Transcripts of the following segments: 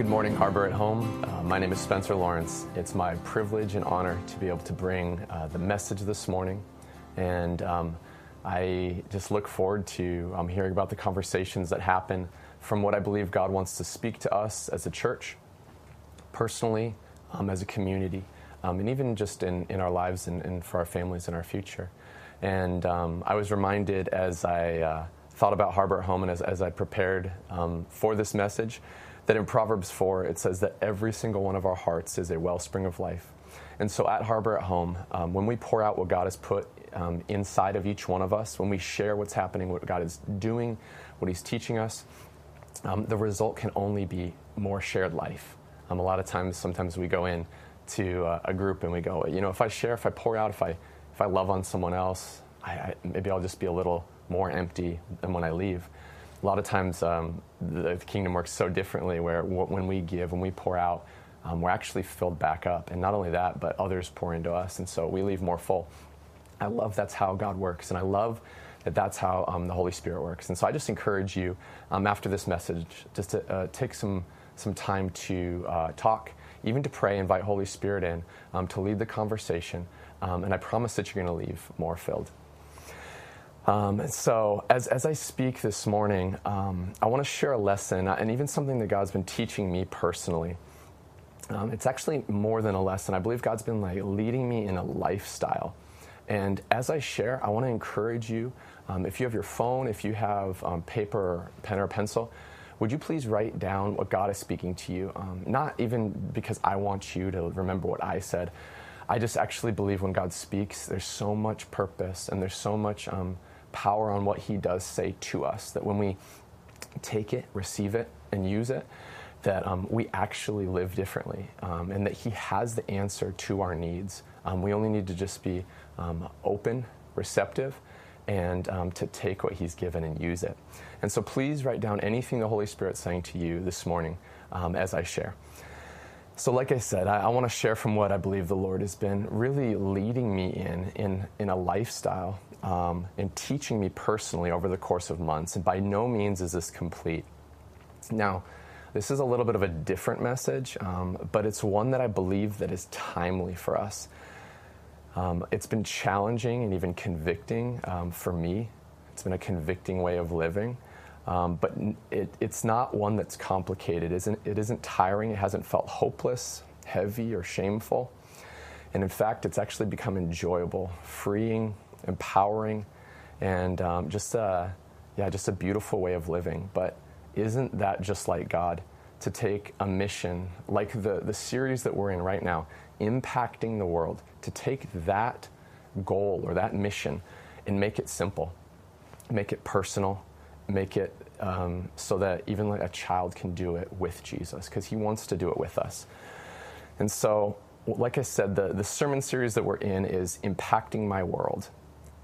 Good morning, Harbor at Home. Uh, my name is Spencer Lawrence. It's my privilege and honor to be able to bring uh, the message this morning. And um, I just look forward to um, hearing about the conversations that happen from what I believe God wants to speak to us as a church, personally, um, as a community, um, and even just in, in our lives and, and, for our families and our future. And um, I was reminded as I uh, thought about Harbor at Home and as, as I prepared um, for this message that in Proverbs 4 it says that every single one of our hearts is a wellspring of life. And so at Harbor at Home, um, when we pour out what God has put um, inside of each one of us, when we share what's happening, what God is doing, what He's teaching us, um, the result can only be more shared life. Um, a lot of times, sometimes we go in to uh, a group and we go, you know, if I share, if I pour out, if I if I love on someone else, I, I, maybe I'll just be a little more empty than when I leave. A lot of times, um, the, the, kingdom works so differently, where w- when we give, when we pour out, um, we're actually filled back up, and not only that, but others pour into us, and so we leave more full. I love that's how God works, and I love that that's how um, the Holy Spirit works. And so I just encourage you um, after this message just to uh, take some some time to uh, talk, even to pray, invite Holy Spirit in um, to lead the conversation, um, and I promise that you're going to leave more filled. Um, so, as, as I speak this morning, um, I want to share a lesson and even something that God's been teaching me personally. Um, it's actually more than a lesson. I believe God's been like leading me in a lifestyle. And as I share, I want to encourage you. Um, if you have your phone, if you have um, paper, pen, or pencil, would you please write down what God is speaking to you? Um, not even because I want you to remember what I said. I just actually believe when God speaks, there's so much purpose and there's so much power on what He does say to us that when we take it, receive it, and use it, that um, we actually live differently um, and that He has the answer to our needs. Um, we only need to just be um, open, receptive, and um, to take what He's given and use it. And so please write down anything the Holy Spirit's saying to you this morning um, as I share. So, like I said, I, I want to share from what I believe the Lord has been really leading me in, in, in a lifestyle um, and teaching me personally over the course of months. And by no means is this complete. Now, this is a little bit of a different message, um, but it's one that I believe that is timely for us. Um, it's been challenging and even convicting um, for me. It's been a convicting way of living, um, but it, it's not one that's complicated. It isn't, it isn't tiring. It hasn't felt hopeless, heavy, or shameful. And in fact, it's actually become enjoyable, freeing, empowering, and um, just a, yeah, just a beautiful way of living. But isn't that just like God? To take a mission like the, the series that we're in right now, impacting the world, to take that goal or that mission and make it simple, make it personal, make it um, so that even like a child can do it with Jesus because he wants to do it with us. And so, like I said, the, the sermon series that we're in is Impacting My World.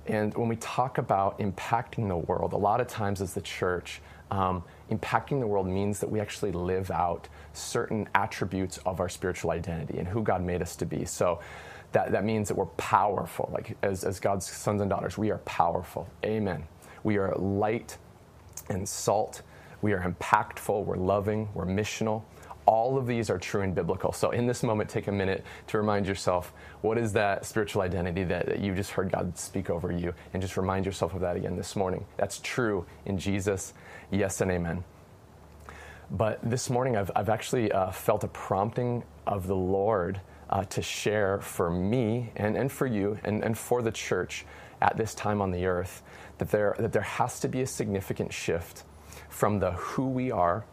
And when we talk about impacting the world, a lot of times as the church, um, impacting the world means that we actually live out certain attributes of our spiritual identity and who God made us to be. So that, that means that we're powerful. Like as, as God's sons and daughters, we are powerful. Amen. We are light and salt. We are impactful. We're loving. We're missional. All of these are true and biblical. So, in this moment, take a minute to remind yourself what is that spiritual identity that, that you just heard God speak over you, and just remind yourself of that again this morning. That's true in Jesus. Yes and amen. But this morning, I've, I've actually uh, felt a prompting of the Lord uh, to share for me and, and for you and, and for the church at this time on the earth that there, that there has to be a significant shift from the who we are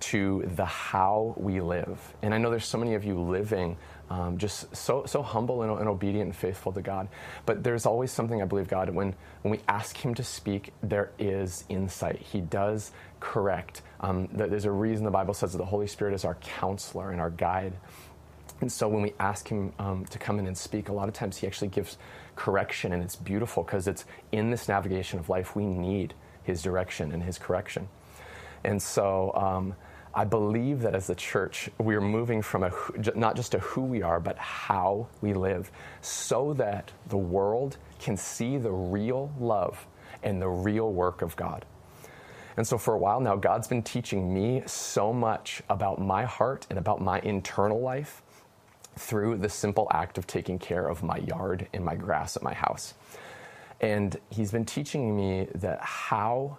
to the how we live. And I know there's so many of you living um, just so, so humble and, and, obedient and faithful to God. But there's always something I believe God, when, when we ask Him to speak, there is insight. He does correct. Um, there's a reason the Bible says that the Holy Spirit is our counselor and our guide. And so when we ask him um, to come in and speak, a lot of times he actually gives correction, and it's beautiful because it's in this navigation of life we need his direction and his correction. And so um, I believe that as a church, we are moving from a, not just a who we are, but how we live, so that the world can see the real love and the real work of God. And so for a while now, God's been teaching me so much about my heart and about my internal life through the simple act of taking care of my yard and my grass at my house. And He's been teaching me that how,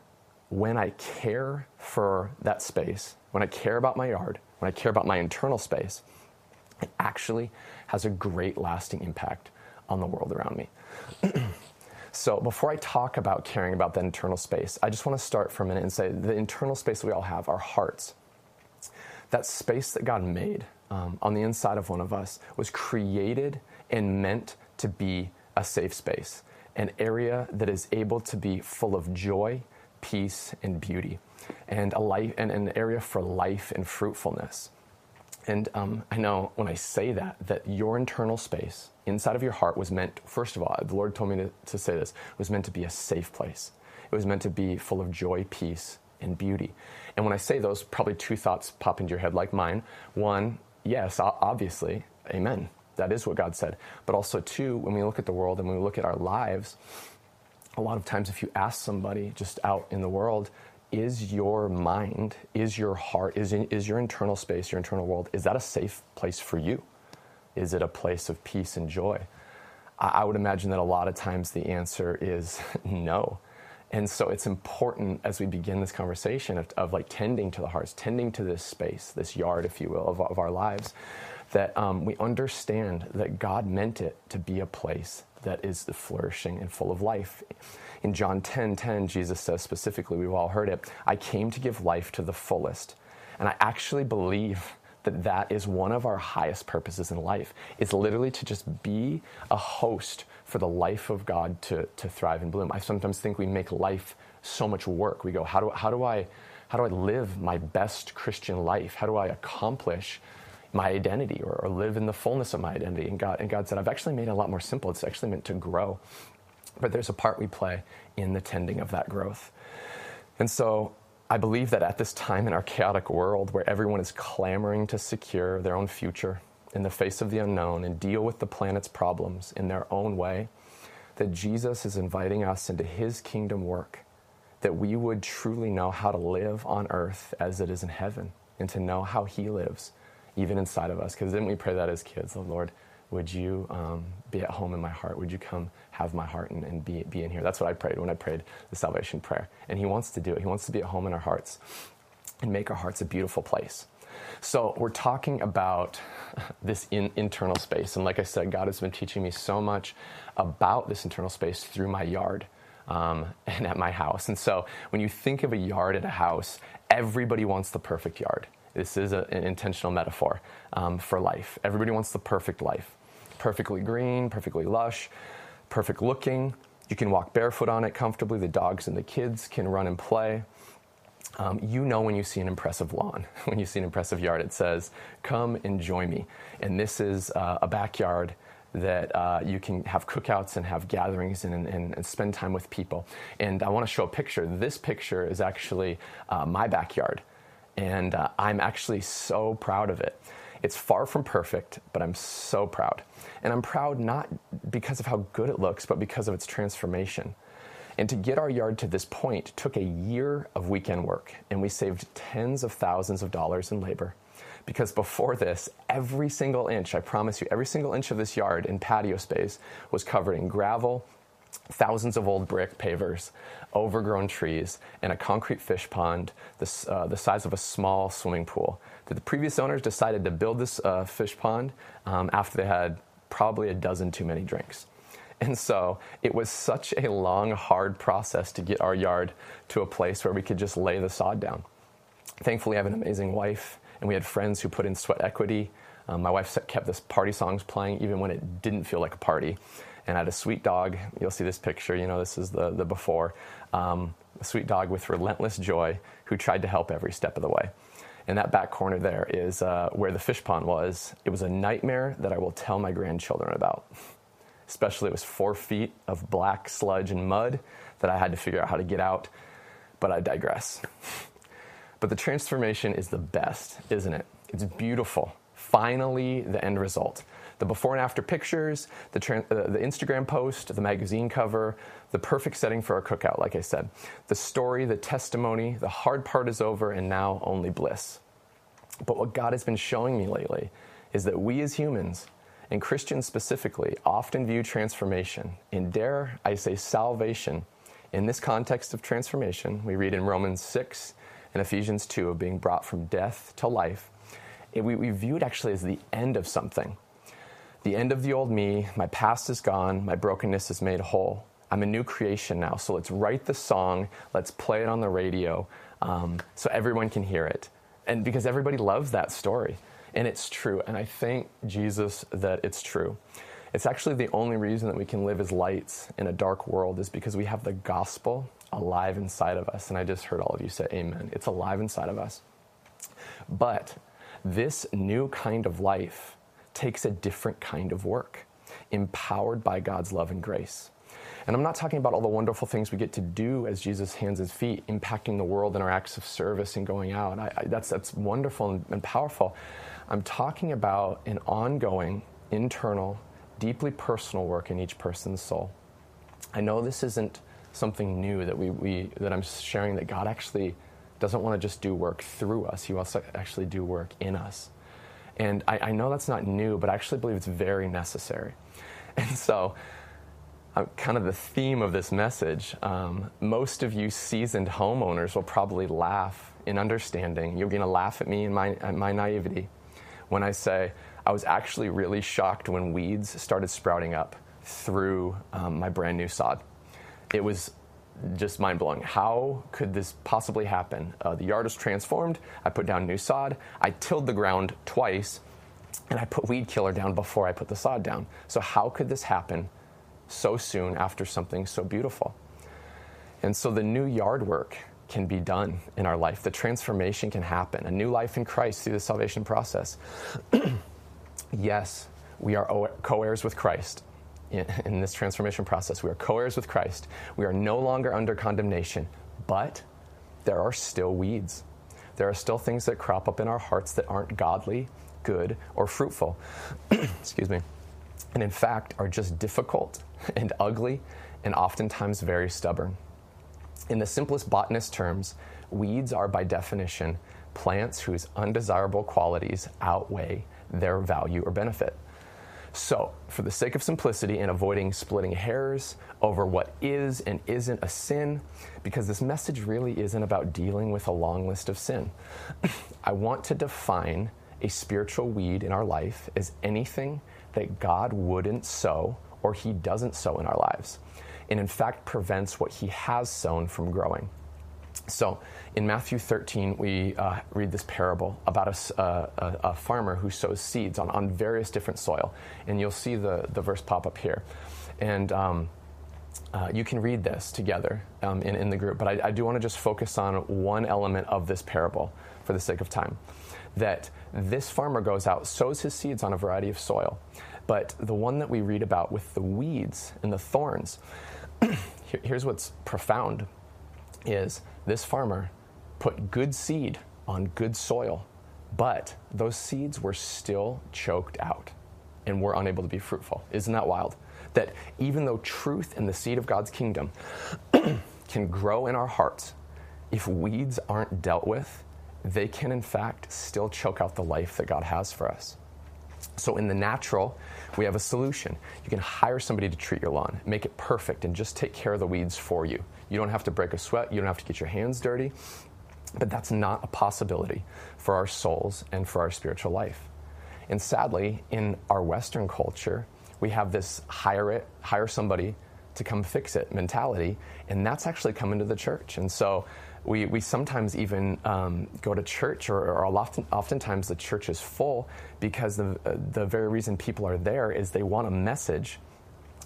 when I care for that space, when I care about my yard, when I care about my internal space, it actually has a great lasting impact on the world around me. so, before I talk about caring about that internal space, I just want to start for a minute and say the internal space we all have, our hearts, that space that God made um, on the inside of one of us, was created and meant to be a safe space, an area that is able to be full of joy, peace, and beauty and a life and an area for life and fruitfulness. And um, I know when I say that, that your internal space inside of your heart was meant, first of all, the Lord told me to, to say this, was meant to be a safe place. It was meant to be full of joy, peace, and beauty. And when I say those, probably two thoughts pop into your head, like mine. One, yes, obviously, amen. That is what God said. But also, two, when we look at the world and when we look at our lives, a lot of times if you ask somebody just out in the world, is your mind, is your heart, is, in, is your internal space, your internal world, is that a safe place for you? Is it a place of peace and joy? I, I would imagine that a lot of times the answer is no. And so it's important as we begin this conversation of, of, like tending to the hearts, tending to this space, this yard, if you will, of, of our lives, that um, we understand that God meant it to be a place that is flourishing and full of life. In John 10 10, Jesus says specifically, we've all heard it, I came to give life to the fullest. And I actually believe that that is one of our highest purposes in life is literally to just be a host for the life of god to, to thrive and bloom i sometimes think we make life so much work we go how do, how do i how do i live my best christian life how do i accomplish my identity or, or live in the fullness of my identity. And god and god said i've actually made it a lot more simple. It's actually meant to grow. But there's a part we play in the tending of that growth. And so I believe that at this time in our chaotic world where everyone is clamoring to secure their own future in the face of the unknown and deal with the planet's problems in their own way, that Jesus is inviting us into his kingdom work, that we would truly know how to live on earth as it is in heaven and to know how he lives even inside of us. Because didn't we pray that as kids, oh Lord, would you um, be at home in my heart? Would you come have my heart and, and be, be in here? That's what I prayed when I prayed the salvation prayer. And He wants to do it. He wants to be at home in our hearts and make our hearts a beautiful place. So, we're talking about this in, internal space. And like I said, God has been teaching me so much about this internal space through my yard um, and at my house. And so, when you think of a yard at a house, everybody wants the perfect yard. This is a, an intentional metaphor um, for life. Everybody wants the perfect life perfectly green, perfectly lush, perfect looking. You can walk barefoot on it comfortably. The dogs and the kids can run and play. Um, you know when you see an impressive lawn, when you see an impressive yard, it says, Come enjoy me. And this is uh, a backyard that uh, you can have cookouts and have gatherings and, and, and, spend time with people. And I want to show a picture. This picture is actually uh, my backyard, and uh, I'm actually so proud of it. It's far from perfect, but I'm so proud. And I'm proud not because of how good it looks, but because of its transformation. And to get our yard to this point took a year of weekend work, and we saved tens of thousands of dollars in labor. Because before this, every single inch, I promise you, every single inch of this yard in patio space was covered in gravel, thousands of old brick pavers, overgrown trees, and a concrete fish pond the, uh, the size of a small swimming pool. That the previous owners decided to build this uh, fish pond um, after they had probably a dozen too many drinks. And so it was such a long, hard process to get our yard to a place where we could just lay the sod down. Thankfully, I have an amazing wife, and we had friends who put in sweat equity. Um, my wife kept this party songs playing even when it didn't feel like a party and I had a sweet dog. You'll see this picture. You know, this is the, the before. Um, a sweet dog with relentless joy who tried to help every step of the way. And that back corner there is uh, where the fish pond was. It was a nightmare that I will tell my grandchildren about. Especially, it was four feet of black sludge and mud that I had to figure out how to get out. But I digress. But the transformation is the best, isn't it? It's beautiful. Finally, the end result. The before and after pictures, the, uh, the Instagram post, the magazine cover, the perfect setting for our cookout, like I said. The story, the testimony, the hard part is over, and now only bliss. But what God has been showing me lately is that we as humans, and Christians specifically, often view transformation, and dare I say salvation, in this context of transformation, we read in Romans 6 and Ephesians 2 of being brought from death to life. We, we view it actually as the end of something. The end of the old me, my past is gone, my brokenness is made whole. I'm a new creation now, so let's write the song, let's play it on the radio um, so everyone can hear it. And because everybody loves that story, and it's true. And I thank Jesus that it's true. It's actually the only reason that we can live as lights in a dark world is because we have the gospel alive inside of us. And I just heard all of you say amen. It's alive inside of us. But this new kind of life takes a different kind of work, empowered by God's love and grace. And I'm not talking about all the wonderful things we get to do as Jesus hands his feet, impacting the world in our acts of service and going out. I, I, that's, that's wonderful and, and powerful. I'm talking about an ongoing, internal, deeply personal work in each person's soul. I know this isn't something new that we, we that I'm sharing that God actually doesn't want to just do work through us. He wants to actually do work in us. And I, I know that's not new, but I actually believe it's very necessary. And so, uh, kind of the theme of this message, um, most of you seasoned homeowners will probably laugh in understanding. You're going to laugh at me and my, my naivety when I say I was actually really shocked when weeds started sprouting up through um, my brand new sod it was just mind blowing. How could this possibly happen? Uh, the yard was transformed. I put down new sod. I tilled the ground twice, and I put weed killer down before I put the sod down. So, how could this happen so soon after something so beautiful? And so, the new yard work can be done in our life. The transformation can happen. A new life in Christ through the salvation process. yes, we are co heirs with Christ in, this transformation process. We are co heirs with Christ. We are no longer under condemnation, but there are still weeds. There are still things that crop up in our hearts that aren't godly, good, or fruitful. Excuse me. And in fact, are just difficult and ugly and oftentimes very stubborn. In the simplest botanist terms, weeds are by definition plants whose undesirable qualities outweigh their value or benefit. So, for the sake of simplicity and avoiding splitting hairs over what is and isn't a sin, because this message really isn't about dealing with a long list of sin, I want to define a spiritual weed in our life as anything that God wouldn't sow or He doesn't sow in our lives, and in fact prevents what He has sown from growing. So in Matthew 13, we uh, read this parable about a, uh, a, a, farmer who sows seeds on, on various different soil. And you'll see the, the verse pop up here. And um, uh, you can read this together um, in, in the group. But I, I do want to just focus on one element of this parable for the sake of time. That this farmer goes out, sows his seeds on a variety of soil. But the one that we read about with the weeds and the thorns, here's what's profound is this farmer put good seed on good soil, but those seeds were still choked out and were unable to be fruitful. Isn't that wild? That even though truth and the seed of God's kingdom can grow in our hearts, if weeds aren't dealt with, they can in fact still choke out the life that God has for us. So, in the natural, we have a solution. You can hire somebody to treat your lawn, make it perfect, and just take care of the weeds for you. You don't have to break a sweat, you don't have to get your hands dirty. But that's not a possibility for our souls and for our spiritual life. And sadly, in our Western culture, we have this hire it, hire somebody to come fix it mentality, and that's actually come into the church. And so we, we sometimes even um, go to church, or, or often, oftentimes the church is full because the, the very reason people are there is they want a message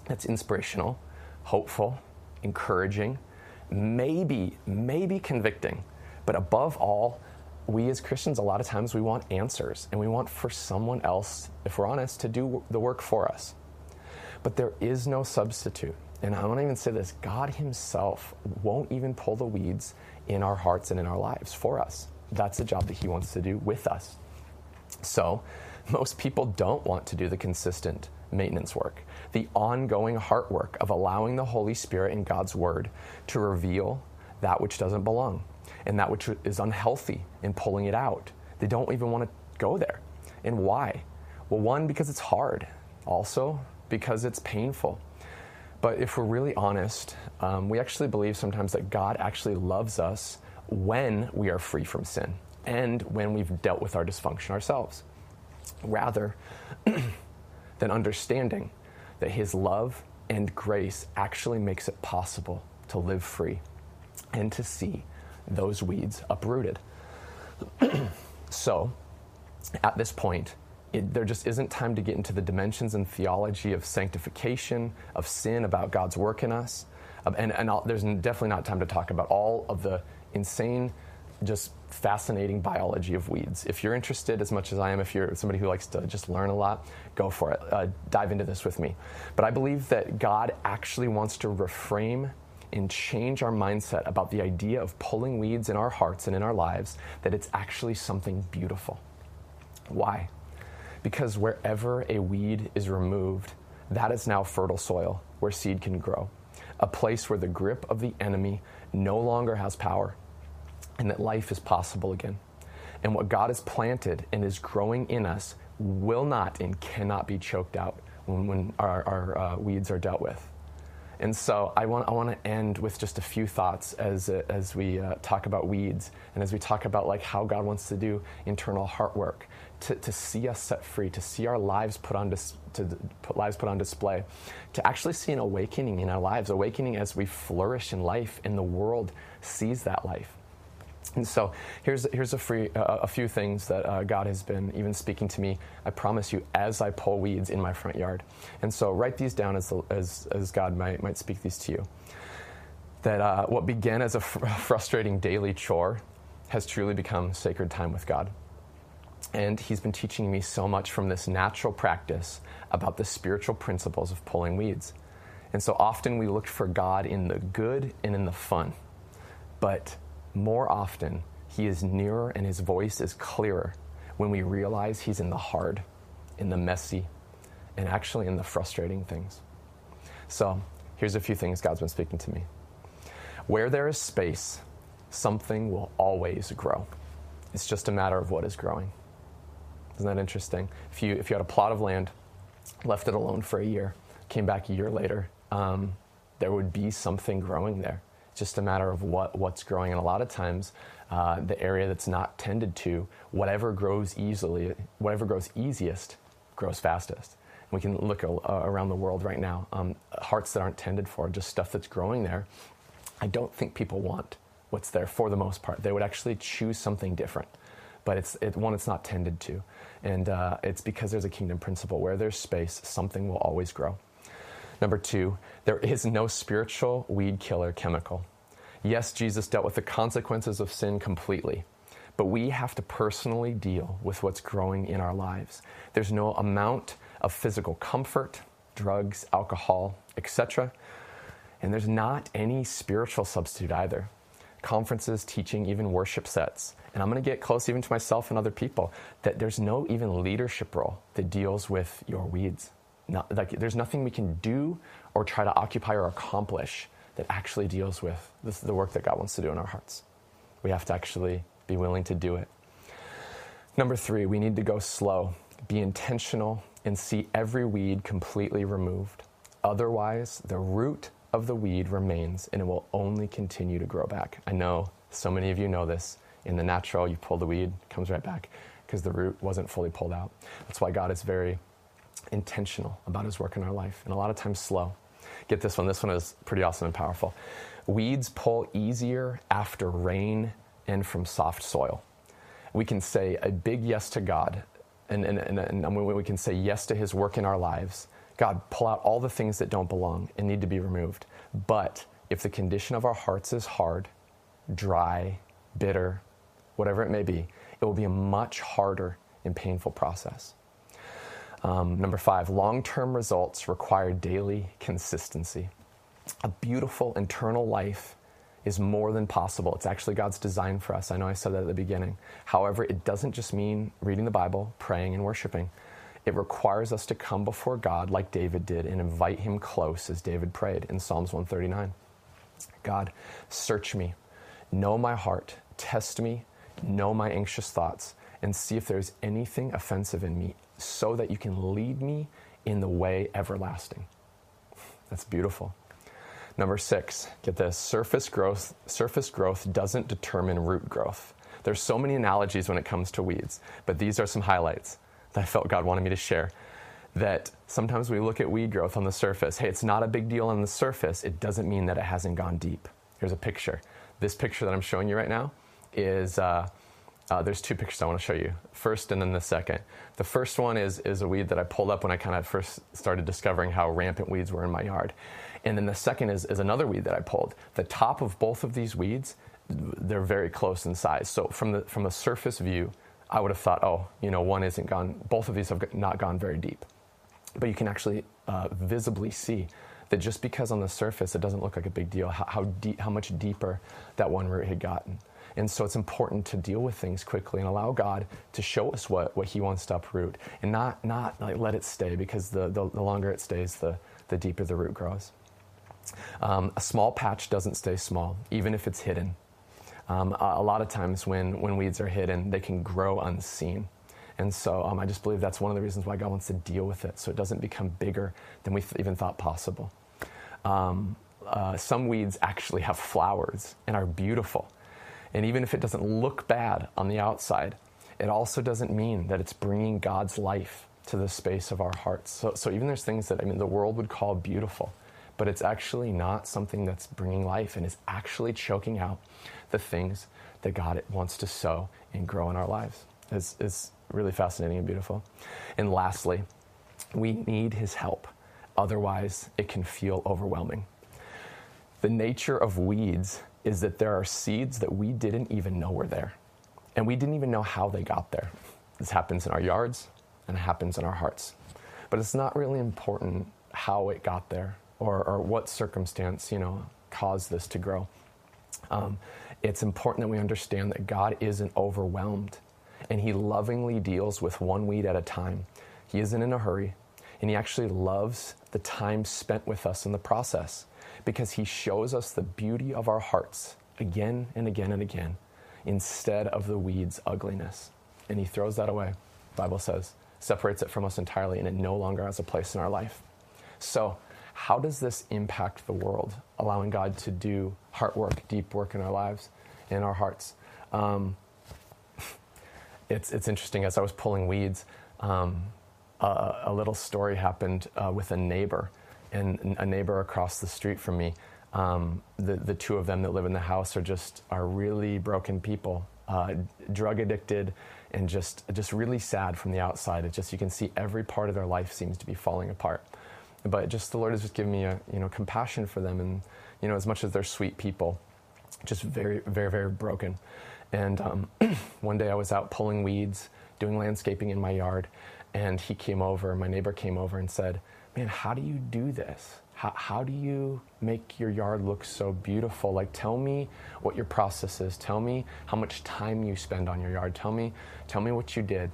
that's inspirational, hopeful, encouraging, maybe, maybe convicting, but above all, we as Christians, a lot of times we want answers and we want for someone else, if we're honest, to do the work for us. But there is no substitute. And I want to even say this God Himself won't even pull the weeds in our hearts and in our lives for us. That's the job that He wants to do with us. So, most people don't want to do the consistent maintenance work, the ongoing heart work of allowing the Holy Spirit and God's Word to reveal that which doesn't belong and that which is unhealthy in pulling it out. They don't even want to go there. And why? Well, one, because it's hard. Also, because it's painful. But if we're really honest, um, we actually believe sometimes that God actually loves us when we are free from sin and when we've dealt with our dysfunction ourselves, rather than understanding that His love and grace actually makes it possible to live free and to see those weeds uprooted. so, at this point, it, there just isn't time to get into the dimensions and theology of sanctification, of sin, about God's work in us. And, and there's definitely not time to talk about all of the insane, just fascinating biology of weeds. If you're interested as much as I am, if you're somebody who likes to just learn a lot, go for it. Uh, dive into this with me. But I believe that God actually wants to reframe and change our mindset about the idea of pulling weeds in our hearts and in our lives, that it's actually something beautiful. Why? Because wherever a weed is removed, that is now fertile soil where seed can grow, a place where the grip of the enemy no longer has power, and that life is possible again. And what God has planted and is growing in us will not and cannot be choked out when, when our, our uh, weeds are dealt with. And so I want, I want to end with just a few thoughts as, uh, as we uh, talk about weeds and as we talk about like how God wants to do internal heart work, to, to see us set free, to see our lives put on, dis- to put lives put on display, to actually see an awakening in our lives, awakening as we flourish in life and the world sees that life. And so here's, here's a, free, uh, a few things that uh, God has been even speaking to me, I promise you, as I pull weeds in my front yard. And so write these down as, as, as God might, might speak these to you. That uh, what began as a fr- frustrating daily chore has truly become sacred time with God. And He's been teaching me so much from this natural practice about the spiritual principles of pulling weeds. And so often we look for God in the good and in the fun. But more often, he is nearer and his voice is clearer when we realize he's in the hard, in the messy, and actually in the frustrating things. So, here's a few things God's been speaking to me. Where there is space, something will always grow. It's just a matter of what is growing. Isn't that interesting? If you, if you had a plot of land, left it alone for a year, came back a year later, um, there would be something growing there just a matter of what, what's growing. And a lot of times, uh, the area that's not tended to, whatever grows easily, whatever grows easiest, grows fastest. we can look uh, around the world right now, um, hearts that aren't tended for, just stuff that's growing there. I don't think people want what's there for the most part. They would actually choose something different. But it's it, one it's not tended to. And uh, it's because there's a kingdom principle where there's space, something will always grow. Number two, there is no spiritual weed killer chemical. Yes, Jesus dealt with the consequences of sin completely, but we have to personally deal with what's growing in our lives. There's no amount of physical comfort, drugs, alcohol, etc. And there's not any spiritual substitute either. Conferences, teaching, even worship sets. And I'm going to get close even to myself and other people that there's no even leadership role that deals with your weeds. Not, like, there's nothing we can do or try to occupy or accomplish that actually deals with this, the work that God wants to do in our hearts. We have to actually be willing to do it. Number three, we need to go slow, be intentional, and see every weed completely removed. Otherwise, the root of the weed remains and it will only continue to grow back. I know so many of you know this. In the natural, you pull the weed, comes right back because the root wasn't fully pulled out. That's why God is very intentional about his work in our life and a lot of times slow. Get this one, this one is pretty awesome and powerful. Weeds pull easier after rain and from soft soil. We can say a big yes to God, and, and, and, and we can say yes to his work in our lives. God, pull out all the things that don't belong and need to be removed. But if the condition of our hearts is hard, dry, bitter, whatever it may be, it will be a much harder and painful process. Um, number five, long term results require daily consistency. A beautiful internal life is more than possible. It's actually God's design for us. I know I said that at the beginning. However, it doesn't just mean reading the Bible, praying, and worshiping. It requires us to come before God like David did and invite Him close as David prayed in Psalms 139. God, search me, know my heart, test me, know my anxious thoughts, and see if there's anything offensive in me so that you can lead me in the way everlasting. That's beautiful. Number six, get this surface growth, surface growth doesn't determine root growth. There's so many analogies when it comes to weeds, but these are some highlights that I felt God wanted me to share. That sometimes we look at weed growth on the surface. Hey, it's not a big deal on the surface. It doesn't mean that it hasn't gone deep. Here's a picture. This picture that I'm showing you right now is uh, uh, there's two pictures I want to show you. First and then the second. The first one is, is a weed that I pulled up when I kind of first started discovering how rampant weeds were in my yard. And then the second is, is another weed that I pulled. The top of both of these weeds, they're very close in size. So from the, from a surface view, I would have thought, oh, you know, one isn't gone, both of these have not gone very deep. But you can actually uh, visibly see that just because on the surface it doesn't look like a big deal, how, how, deep, how much deeper that one root had gotten. And so it's important to deal with things quickly and allow God to show us what, what He wants to uproot and not, not like let it stay because the, the, the longer it stays, the, the deeper the root grows. Um, a small patch doesn't stay small, even if it's hidden. Um, a, a, lot of times when, when weeds are hidden, they can grow unseen. And so um, I just believe that's one of the reasons why God wants to deal with it so it doesn't become bigger than we th- even thought possible. Um, uh, some weeds actually have flowers and are beautiful. And even if it doesn't look bad on the outside, it also doesn't mean that it's bringing God's life to the space of our hearts. So, so even there's things that I mean the world would call beautiful, but it's actually not something that's bringing life and is actually choking out the things that God wants to sow and grow in our lives. It's, it's really fascinating and beautiful. And lastly, we need His help. Otherwise, it can feel overwhelming. The nature of weeds is that there are seeds that we didn't even know were there. And we didn't even know how they got there. This happens in our yards and it happens in our hearts. But it's not really important how it got there or, or what circumstance, you know, caused this to grow. Um, it's important that we understand that God isn't overwhelmed and He lovingly deals with one weed at a time. He isn't in a hurry and He actually loves the time spent with us in the process because He shows us the beauty of our hearts again and again and again instead of the weed's ugliness. And He throws that away, Bible says, separates it from us entirely, and it no longer has a place in our life. So, how does this impact the world, allowing God to do heart work, deep work in our lives, in our hearts? Um, it's, it's interesting, as I was pulling weeds, um, a, a, little story happened uh, with a neighbor and a neighbor across the street from me. Um, the, the two of them that live in the house are just are really broken people, uh, drug addicted, and just just really sad from the outside. It just you can see every part of their life seems to be falling apart. But just the Lord has just given me a you know compassion for them, and you know as much as they're sweet people, just very very very broken. And um, one day I was out pulling weeds, doing landscaping in my yard, and he came over. My neighbor came over and said man, how do you do this? How, how do you make your yard look so beautiful? Like, tell me what your process is. Tell me how much time you spend on your yard. Tell me, tell me what you did.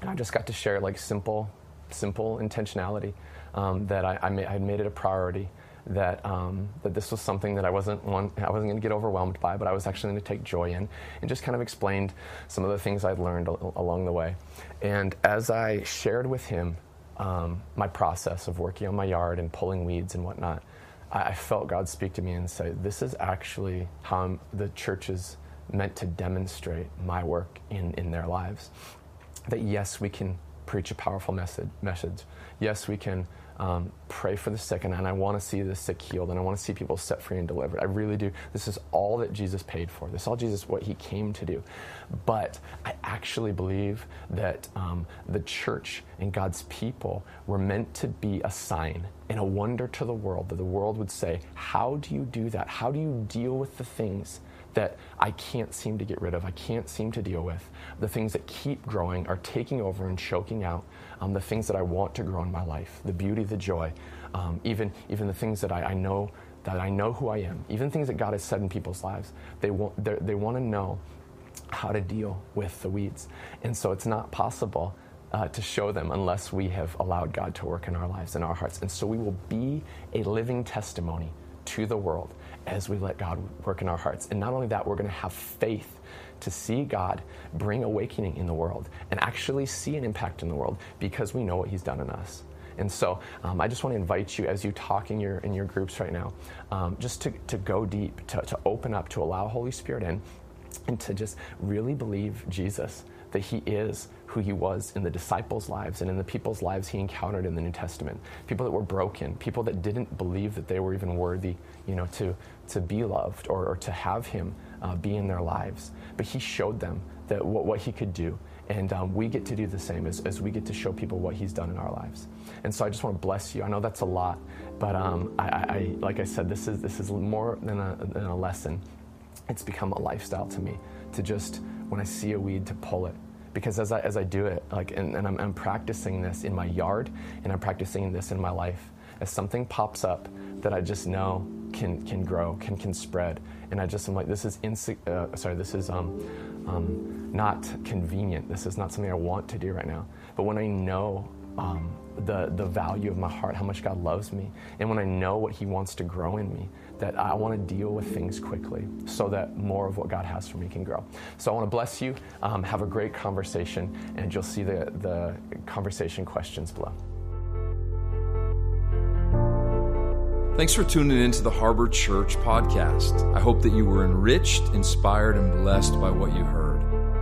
And I just got to share like simple, simple intentionality um, that I, I, made, I made it a priority that um, that this was something that I wasn't one, I wasn't going to get overwhelmed by, but I was actually going to take joy in, and just kind of explained some of the things I'd learned al- along the way. And as I shared with him um, my process of working on my yard and pulling weeds and whatnot, I, I felt God speak to me and say, This is actually how I'm, the church is meant to demonstrate my work in, in their lives. That yes, we can preach a powerful message, message. Yes, we can um, pray for the sick, and, and I want to see the sick healed, and I want to see people set free and delivered. I really do. This is all that Jesus paid for. This is all Jesus what He came to do. But I actually believe that um, the church and God's people were meant to be a sign and a wonder to the world. That the world would say, "How do you do that? How do you deal with the things that I can't seem to get rid of, I can't seem to deal with. The things that keep growing are taking over and choking out um, the things that I want to grow in my life, the beauty, the joy, um, even, even the things that I, I know that I know who I am, even things that God has said in people's lives. They want, they want to know how to deal with the weeds. And so it's not possible uh, to show them unless we have allowed God to work in our lives and our hearts. And so we will be a living testimony to the world as we let God work in our hearts. And not only that, we're going to have faith to see God bring awakening in the world and actually see an impact in the world because we know what He's done in us. And so um, I just want to invite you as you talk in your, in your groups right now, um, just to, to go deep, to, to open up, to allow Holy Spirit in, and to just really believe Jesus, that He is who He was in the disciples' lives and in the people's lives He encountered in the New Testament. People that were broken, people that didn't believe that they were even worthy, you know, to, to be loved or, or to have Him uh, be in their lives. But He showed them that what, what He could do. And um, we get to do the same as, as we get to show people what He's done in our lives. And so I just want to bless you. I know that's a lot, but um, I, I, like I said, this is, this is more than a, than a lesson. It's become a lifestyle to me to just, when I see a weed, to pull it because as I, as I do it, like, and, and I'm, I'm, practicing this in my yard, and I'm practicing this in my life, as something pops up that I just know can can grow, can can spread, and I just am like, this is uh, sorry, this is um, um, not convenient. This is not something I want to do right now. But when I know um, the, the value of my heart, how much God loves me. And when I know what He wants to grow in me, that I want to deal with things quickly so that more of what God has for me can grow. So I want to bless you. Um, have a great conversation, and you'll see the, the conversation questions below. Thanks for tuning into the Harbor Church podcast. I hope that you were enriched, inspired, and blessed by what you heard.